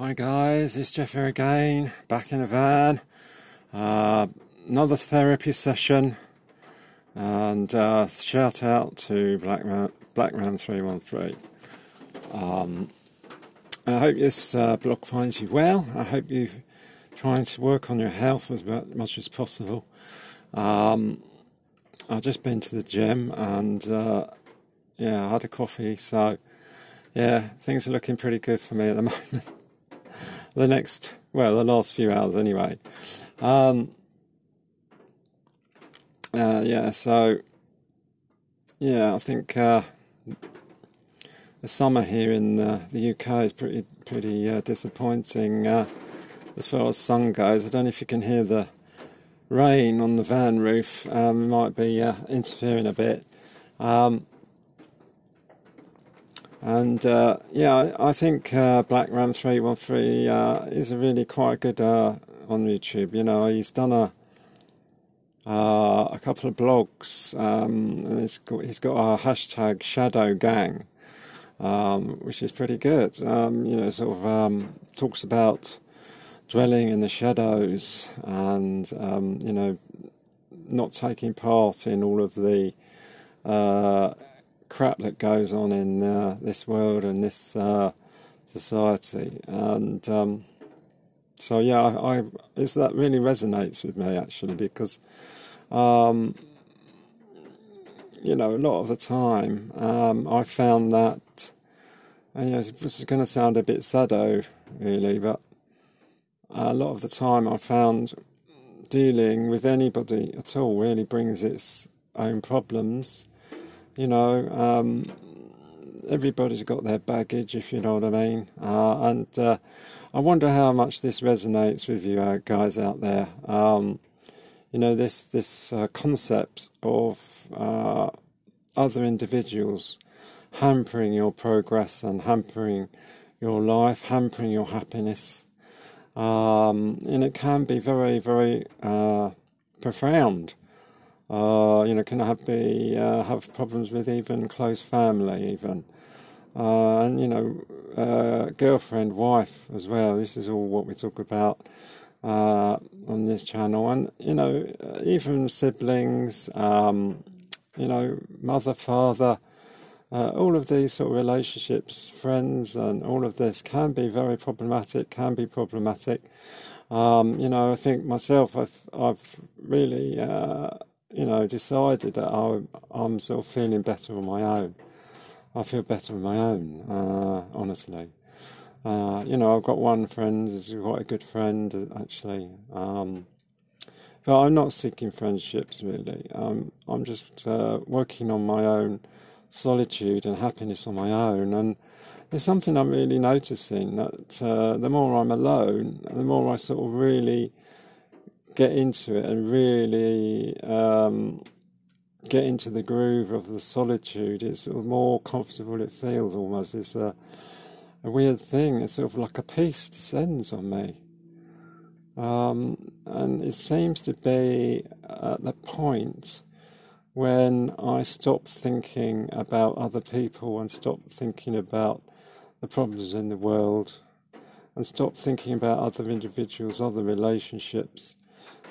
Hi guys, it's Jeff here again, back in the van. Uh, another therapy session, and uh, shout out to Black Ram, Black Ram 313. Um, I hope this uh, blog finds you well. I hope you're trying to work on your health as much as possible. Um, I've just been to the gym and uh, yeah, I had a coffee, so yeah, things are looking pretty good for me at the moment the next, well, the last few hours anyway. Um, uh, yeah, so yeah, I think uh, the summer here in uh, the UK is pretty pretty uh, disappointing uh, as far as sun goes. I don't know if you can hear the rain on the van roof. Um, might be uh, interfering a bit. Um, and uh, yeah, I, think uh, Black Ram three one three uh, is a really quite good uh, on YouTube. You know, he's done a uh, a couple of blogs. Um, and he's got, he's got a hashtag Shadow Gang, um, which is pretty good. Um, you know, sort of um, talks about dwelling in the shadows and um, you know not taking part in all of the uh, crap that goes on in uh, this world and this uh, society. And um, so, yeah, I, I is that really resonates with me actually because, um, you know, a lot of the time um, I found that, and, you know, this is going to sound a bit sado, really, but a lot of the time I found dealing with anybody at all really brings its own problems you know, um, everybody's got their baggage, if you know what I mean. Uh, and uh, I wonder how much this resonates with you uh, guys out there. Um, you know, this this uh, concept of uh, other individuals hampering your progress and hampering your life, hampering your happiness. Um, and it can be very, very profound uh, you know, can have be uh, have problems with even close family, even, uh, and you know, uh, girlfriend, wife as well. This is all what we talk about uh, on this channel, and you know, even siblings, um, you know, mother, father. Uh, all of these sort of relationships, friends, and all of this can be very problematic. Can be problematic. Um, you know, I think myself, I've I've really you know, decided that I, I'm sort of feeling better on my own. I feel better on my own, uh, honestly. Uh, you know, I've got one friend who's quite a good friend, actually. Um, but I'm not seeking friendships, really. Um, I'm just uh, working on my own solitude and happiness on my own. And there's something I'm really noticing that uh, the more I'm alone, the more I sort of really get into it and really um, get into the groove of the solitude, it's sort of more comfortable it feels almost. It's a, a weird thing. It's sort of like a peace descends on me. Um, and it seems to be at the point when I stop thinking about other people and stop thinking about the problems in the world and stop thinking about other individuals, other relationships,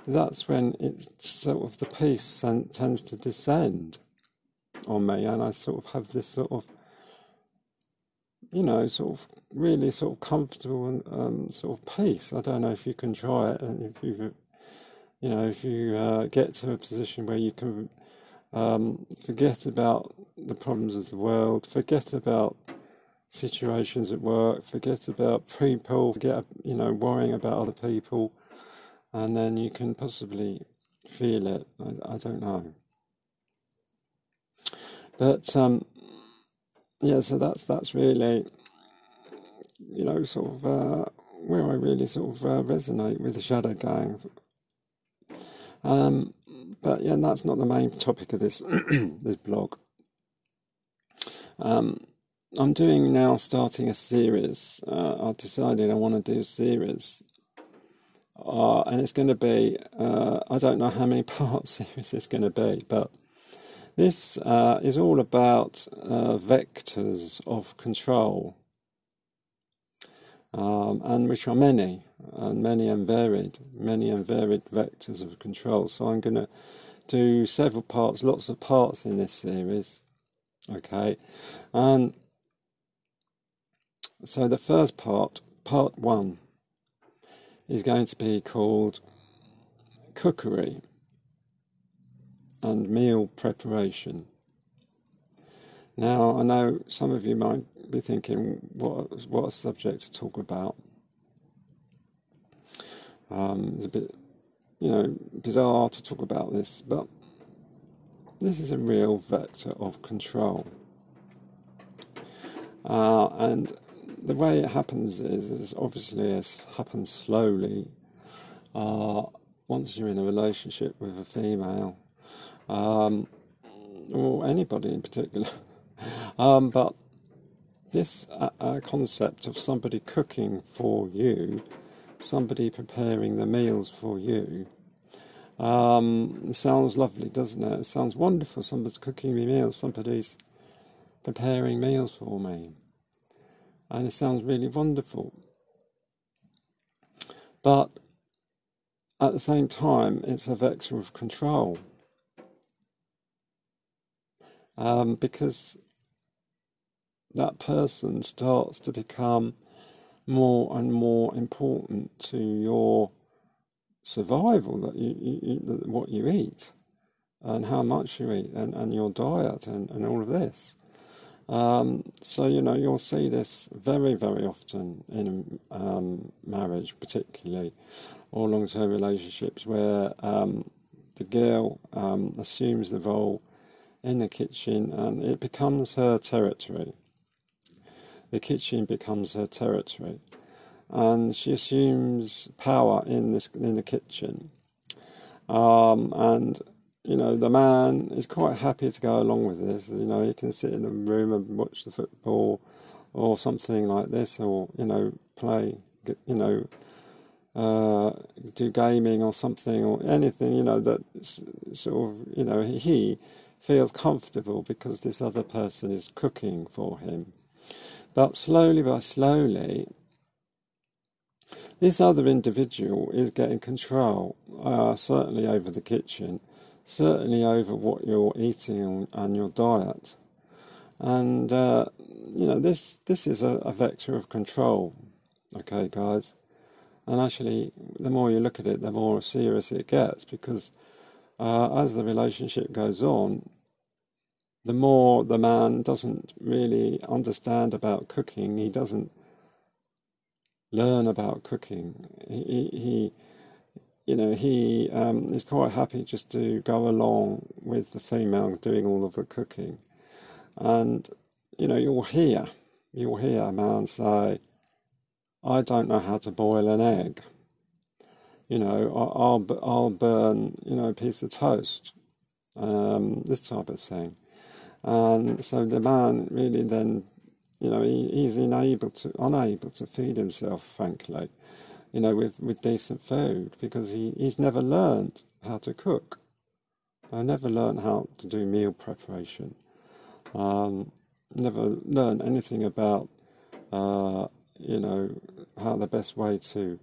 that's when it's sort of the peace tends to descend on me, and I sort of have this sort of, you know, sort of really sort of comfortable and um, sort of peace. I don't know if you can try it, and if you, you know, if you uh, get to a position where you can um, forget about the problems of the world, forget about situations at work, forget about people, forget, you know, worrying about other people and then you can possibly feel it. I, I don't know. But um, yeah, so that's that's really, you know, sort of uh, where I really sort of uh, resonate with the Shadow Gang. Um, but yeah, that's not the main topic of this this blog. Um, I'm doing now starting a series. Uh, I've decided I want to do a series uh, and it's going to be, uh, I don't know how many part series it's going to be, but this uh, is all about uh, vectors of control. um, and which are many, and many and varied, many and varied vectors of control. So I'm going to do several parts, lots of parts in this series. Okay, and so the first part, part one, is going to be called cookery and meal preparation. Now, I know some of you might be thinking, what, what a subject to talk about. Um, it's a bit, you know, bizarre to talk about this, but this is a real vector of control. Uh, and the way it happens is, is obviously it happens slowly. Uh, once you're in a relationship with a female, um, or anybody in particular, um, but this uh, uh, concept of somebody cooking for you, somebody preparing the meals for you, um, sounds lovely, doesn't it? It sounds wonderful. Somebody's cooking me meals, somebody's preparing meals for me. And it sounds really wonderful. But at the same time, it's a vector of control. Um, because that person starts to become more and more important to your survival that you, you, you, what you eat and how much you eat and, and your diet and, and all of this. Um, so, you know, you'll see this very, very often in um, marriage, particularly, or long term relationships where um, the girl um, assumes the role in the kitchen and it becomes her territory the kitchen becomes her territory, and she assumes power in this in the kitchen. Um, and you know the man is quite happy to go along with this. You know he can sit in the room and watch the football, or something like this, or you know play. You know. Uh, do gaming or something or anything, you know, that sort of, you know, he feels comfortable because this other person is cooking for him. But slowly by slowly, this other individual is getting control, uh, certainly over the kitchen, certainly over what you're eating and your diet. And, uh, you know, this, this is a, a vector of control, okay, guys? And actually, the more you look at it, the more serious it gets because uh, as the relationship goes on, the more the man doesn't really understand about cooking, he doesn't learn about cooking. He, he you know, he um, is quite happy just to go along with the female doing all of the cooking. And, you know, you'll hear, you'll hear a man say, I don't know how to boil an egg. You know, I'll, I'll burn, you know, a piece of toast. Um, this type of thing. And so the man really then, you know, he, he's unable to, unable to feed himself, frankly, you know, with, with decent food because he, he's never learned how to cook. I never learned how to do meal preparation. Um, never learned anything about, uh, you know, how the best way to,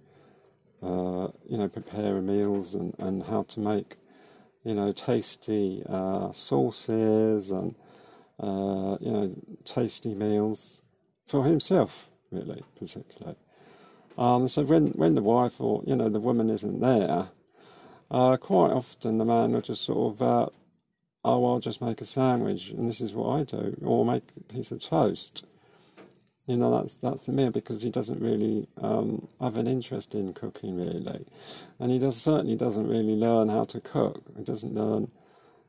uh, you know, prepare meals and, and how to make, you know, tasty uh, sauces and uh, you know, tasty meals for himself, really, particularly. Um, so when, when the wife or, you know, the woman isn't there, uh, quite often the man will just sort of, uh, oh, I'll just make a sandwich and this is what I do, or make a piece of toast. You know, that's that's the meal because he doesn't really um, have an interest in cooking, really. And he does certainly doesn't really learn how to cook. He doesn't learn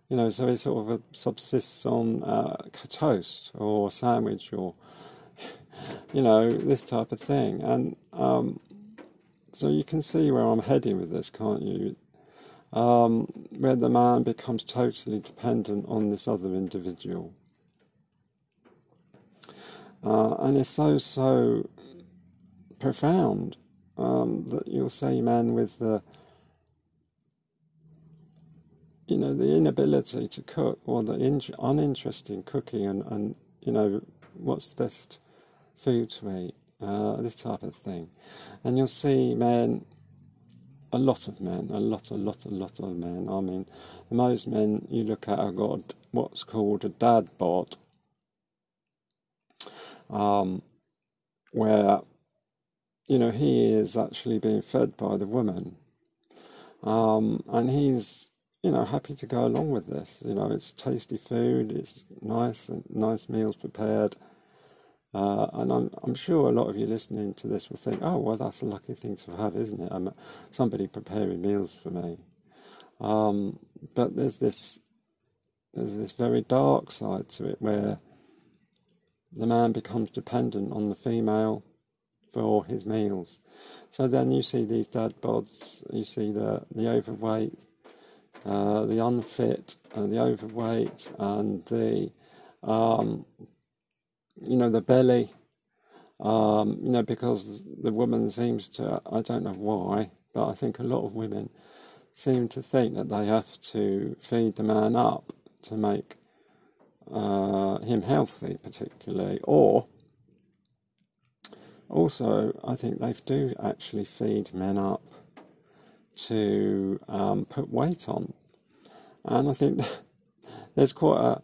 you know, so he sort of subsists on uh, toast or sandwich or, you know, this type of thing. And um, so you can see where I'm heading with this, can't you? Um, where the man becomes totally dependent on this other individual. Uh, and it's so, so profound um, that you'll see men with the you know, the inability to cook or the in- uninterest in cooking and, and, you know, what's the best food to eat. uh, this type of thing. And you'll see men, a lot of men, a lot, a lot, a lot of men. I mean, most men you look at have got what's called a dad bod, um, where, you know, he is actually being fed by the woman. Um, and he's you know, happy to go along with this. You know, it's tasty food, it's nice and nice meals prepared. Uh, and I'm I'm sure a lot of you listening to this will think, oh well, that's a lucky thing to have, isn't it? I'm somebody preparing meals for me. Um, but there's this there's this very dark side to it where the man becomes dependent on the female for his meals. So then you see these dad bods, you see the the overweight, uh, the unfit, and the overweight, and the um, you know the belly. Um, you know because the woman seems to I don't know why, but I think a lot of women seem to think that they have to feed the man up to make uh, him healthy, particularly, or also I think they do actually feed men up to um, put weight on. And I think there's quite a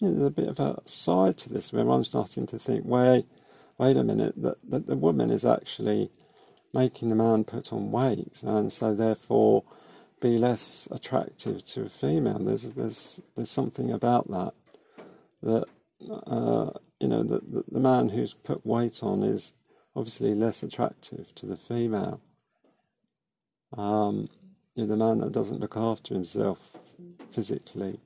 there's a bit of a side to this where I'm starting to think, wait, wait a minute, that, that the woman is actually making the man put on weight, and so therefore be less attractive to a female. There's there's there's something about that that uh, you know that the, the man who's put weight on is obviously less attractive to the female. Um, you know, the man that doesn't look after himself physically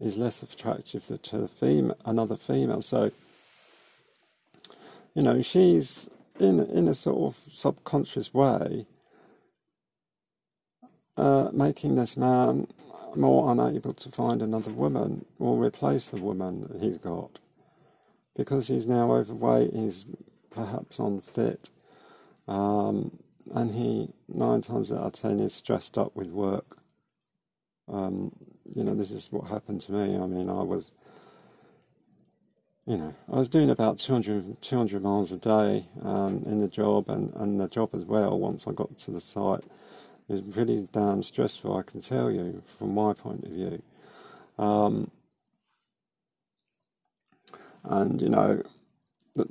is less attractive to the female, another female. So, you know, she's in in a sort of subconscious way uh, making this man more unable to find another woman or replace the woman that he's got because he's now overweight. He's perhaps unfit. Um, and he nine times out of ten is stressed up with work. Um, you know, this is what happened to me. I mean, I was, you know, I was doing about 200, 200 miles a day um, in the job, and, and the job as well. Once I got to the site, it was really damn stressful. I can tell you from my point of view. Um, and you know, the,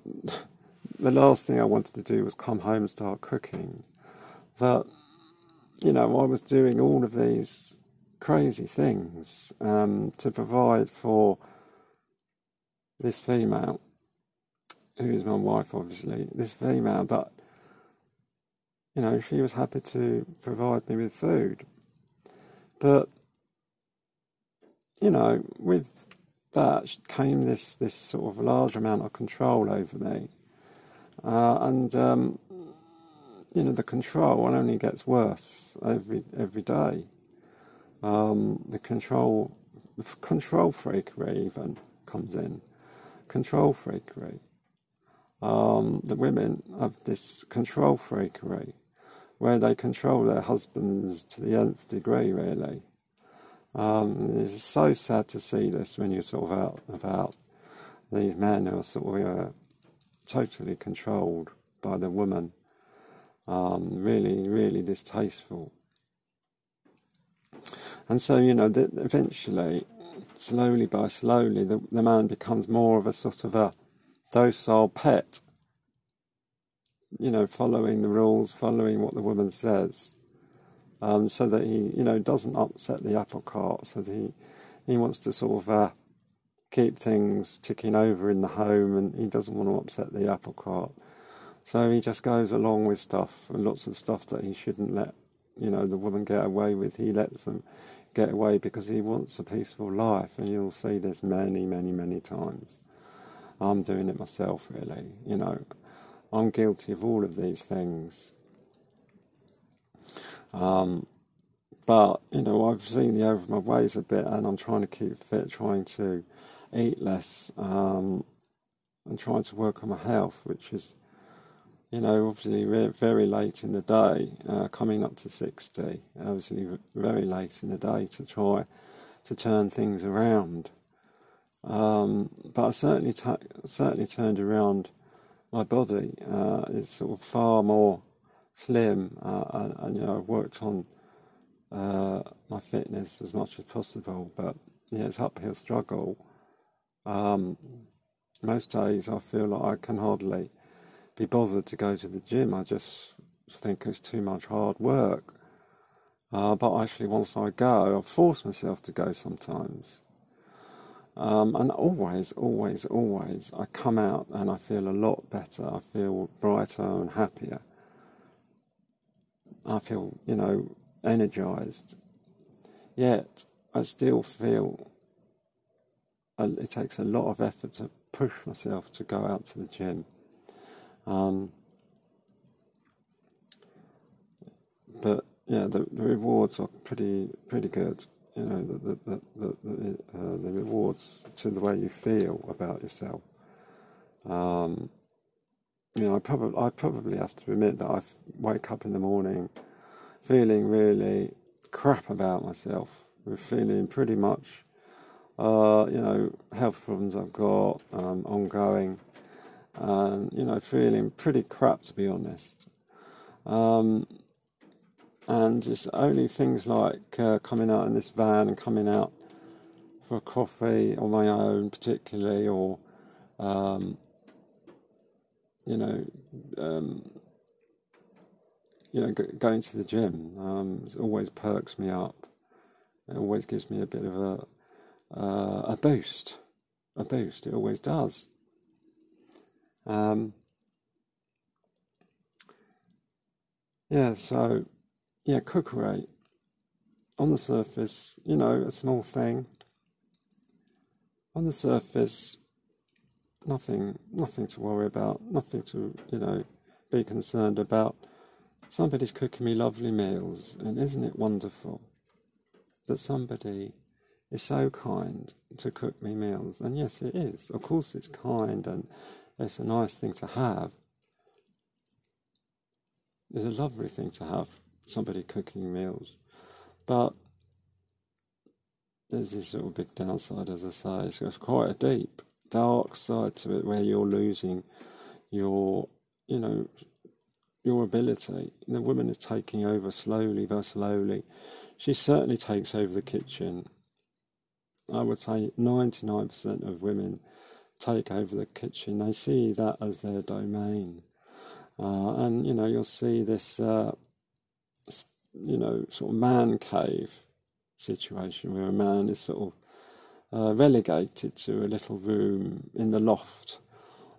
the last thing I wanted to do was come home and start cooking. But, you know, I was doing all of these crazy things um, to provide for this female, who is my wife, obviously, this female, but, you know, she was happy to provide me with food. But, you know, with that came this, this sort of large amount of control over me. Uh, and, um, you know, the control only gets worse every every day. Um, the control, control freakery even comes in. Control freakery. Um, the women have this control freakery, where they control their husbands to the nth degree, really. Um, it's so sad to see this when you're sort of out about these men who are sort of uh, totally controlled by the woman um, really, really distasteful. And so, you know, eventually, slowly by slowly, the, the man becomes more of a sort of a docile pet, you know, following the rules, following what the woman says, um, so that he, you know, doesn't upset the apple cart, so that he, he wants to sort of uh, keep things ticking over in the home and he doesn't want to upset the apple cart. So he just goes along with stuff and lots of stuff that he shouldn't let, you know, the woman get away with. He lets them get away because he wants a peaceful life. And you'll see this many, many, many times. I'm doing it myself, really. You know, I'm guilty of all of these things. Um, but, you know, I've seen the over my ways a bit and I'm trying to keep fit, trying to eat less, um, and trying to work on my health, which is you know, obviously very late in the day, uh, coming up to 60, obviously very late in the day to try to turn things around. Um, but I certainly certainly turned around my body. Uh, it's sort of far more slim, uh, and, and, you know I've worked on uh, my fitness as much as possible. But yeah, it's uphill struggle. Um, most days I feel like I can hardly be bothered to go to the gym. I just think it's too much hard work. Uh, but actually, once I go, I force myself to go sometimes. Um, and always, always, always, I come out and I feel a lot better. I feel brighter and happier. I feel, you know, energized. Yet, I still feel it takes a lot of effort to push myself to go out to the gym. Um, but yeah, the, the rewards are pretty pretty good. You know, the the the the, uh, the rewards to the way you feel about yourself. Um, you know, I probably I probably have to admit that I wake up in the morning feeling really crap about myself. We're feeling pretty much, uh, you know, health problems I've got um, ongoing, and you know, feeling pretty crap to be honest. Um, and just only things like uh, coming out in this van and coming out for coffee on my own, particularly, or um, you know, um, you know, going to the gym um, always perks me up. It always gives me a bit of a uh, a boost, a boost. It always does. Um, yeah, so yeah, cook cookery on the surface, you know, a small thing. On the surface, nothing, nothing to worry about, nothing to, you know, be concerned about. Somebody's cooking me lovely meals, and isn't it wonderful that somebody is so kind to cook me meals? And yes, it is. Of course, it's kind and it's a nice thing to have. It's a lovely thing to have somebody cooking meals. But there's this little big downside, as I say. So it's quite a deep, dark side to it where you're losing your, you know, your ability. The woman is taking over slowly but slowly. She certainly takes over the kitchen. I would say 99% of women take over the kitchen. They see that as their domain. Uh, and, you know, you'll see this uh, you know, sort of man cave situation where a man is sort of uh, relegated to a little room in the loft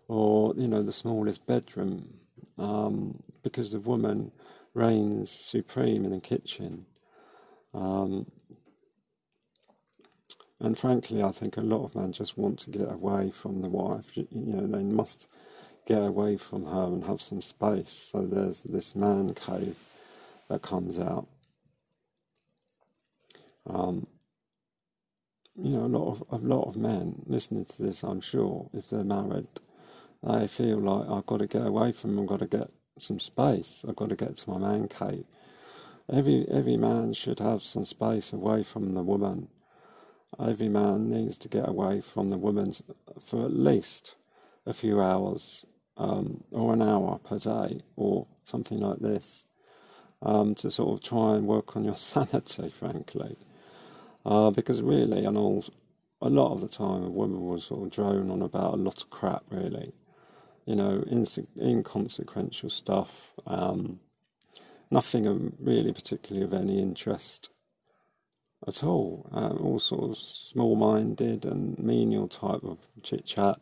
or, you know, the smallest bedroom um, because the woman reigns supreme in the kitchen. Um, and frankly, I think a lot of men just want to get away from the wife. You know, they must get away from her and have some space. So there's this man cave that comes out. Um, you know, a lot of a lot of men listening to this, I'm sure, if they're married, they feel like I've got to get away from them, I've got to get some space, I've got to get to my man cave. Every every man should have some space away from the woman. Every man needs to get away from the woman for at least a few hours um, or an hour per day or something like this um, to sort of try and work on your sanity, frankly. Uh, because really, and all, a lot of the time, a woman will sort of drone on about a lot of crap, really. You know, inconsequential stuff. Um, nothing really particularly of any interest at all. Um, all sort of small minded and menial type of chit chat.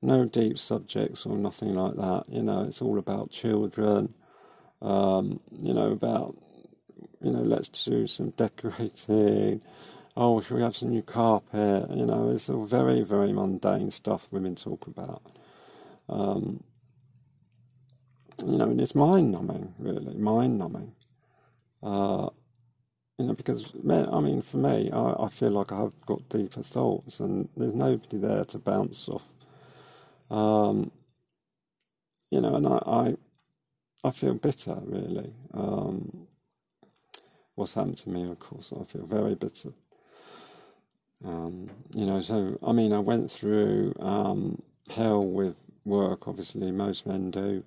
No deep subjects or nothing like that. You know, it's all about children, um, you know, about, you know, let's do some decorating. Oh, should we have some new carpet? You know, it's all very, very mundane stuff women talk about. Um, you know, and it's mind numbing, really, mind numbing. Uh, you know, because, I mean, for me, I, I feel like I've got deeper thoughts and there's nobody there to bounce off. Um, you know, and I, I, I feel bitter, really. Um, what's happened to me, of course, I feel very bitter. Um, you know, so I mean, I went through um, hell with work. Obviously, most men do.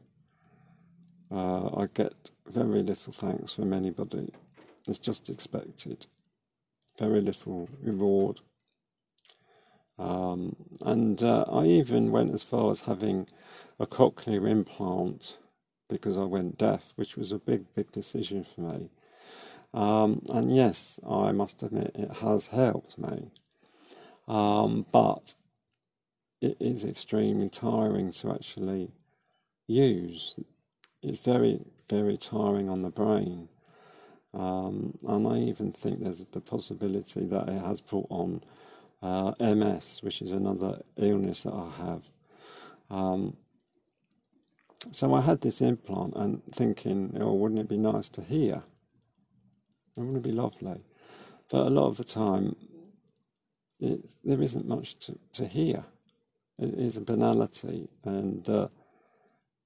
Uh, I get very little thanks from anybody. It's just expected. Very little reward. Um, and uh, I even went as far as having a cochlear implant because I went deaf, which was a big, big decision for me. Um, and yes, I must admit it has helped me. Um, but it is extremely tiring to actually use. It's very, very tiring on the brain. Um, and I even think there's the possibility that it has brought on uh, MS, which is another illness that I have. Um, so I had this implant and thinking, oh, wouldn't it be nice to hear? It Wouldn't it be lovely? But a lot of the time, it, there isn't much to, to hear. It is a banality, and uh,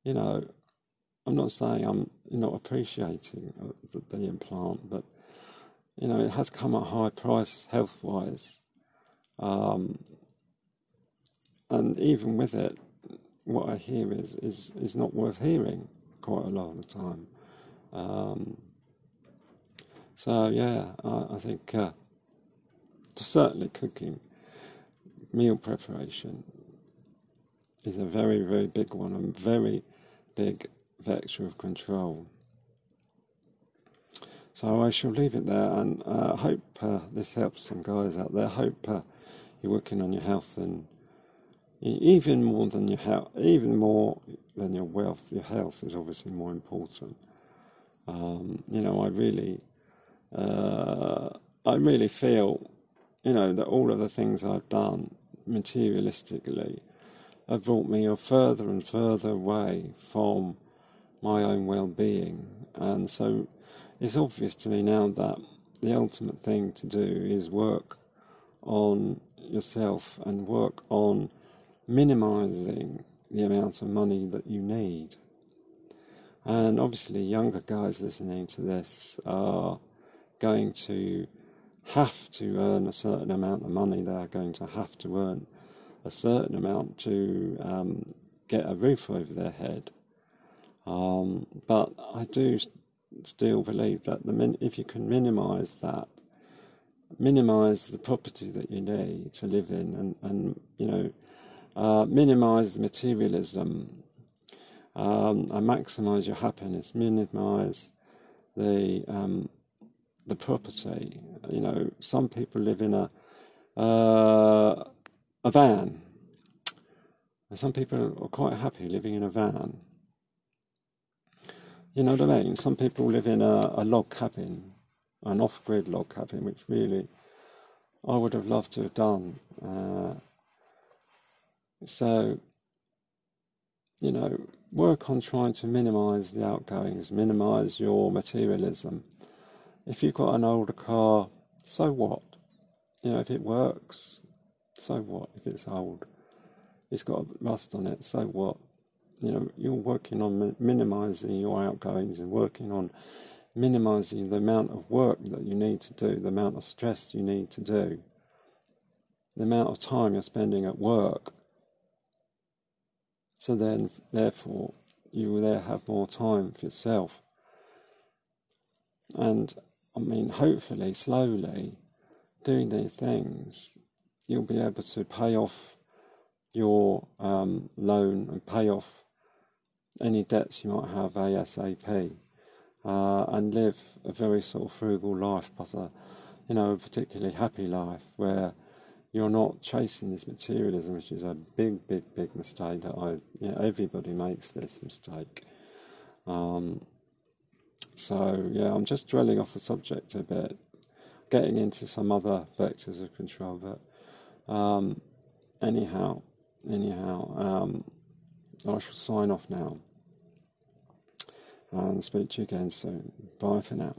you know, I'm not saying I'm not appreciating the, the implant, but you know, it has come at high price health wise. Um, and even with it, what I hear is, is, is not worth hearing quite a lot of the time. Um, so, yeah, I, I think uh, certainly cooking, meal preparation is a very, very big one and very big vector of control. So I shall leave it there and uh, hope uh, this helps some guys out there. Hope uh, you're working on your health and even more than your health, even more than your wealth, your health is obviously more important. Um, you know, I really, uh, I really feel, you know, that all of the things I've done materialistically have brought me a further and further away from my own well-being, and so it's obvious to me now that the ultimate thing to do is work on yourself and work on minimizing the amount of money that you need. And obviously, younger guys listening to this are going to have to earn a certain amount of money. They are going to have to earn a certain amount to um, get a roof over their head. Um, but I do still believe that the min- if you can minimise that, minimise the property that you need to live in, and, and you know uh, minimize the materialism um, and maximize your happiness, minimize the um, the property. You know, some people live in a uh, a van, and some people are quite happy living in a van. You know what I mean? Some people live in a, a log cabin, an off-grid log cabin, which really I would have loved to have done. Uh, so, you know, work on trying to minimize the outgoings, minimize your materialism. If you've got an older car, so what? You know, if it works, so what? If it's old, it's got rust on it, so what? You know, you're working on minimizing your outgoings and working on minimizing the amount of work that you need to do, the amount of stress you need to do, the amount of time you're spending at work so then, therefore, you will there have more time for yourself. And I mean, hopefully, slowly, doing these things, you'll be able to pay off your um, loan and pay off any debts you might have ASAP, uh, and live a very sort of frugal life, but a you know a particularly happy life where you're not chasing this materialism, which is a big, big, big mistake that I, you know, everybody makes this mistake. Um, so, yeah, I'm just dwelling off the subject a bit, getting into some other vectors of control, but um, anyhow, anyhow, um, I shall sign off now and speak to you again soon. Bye for now.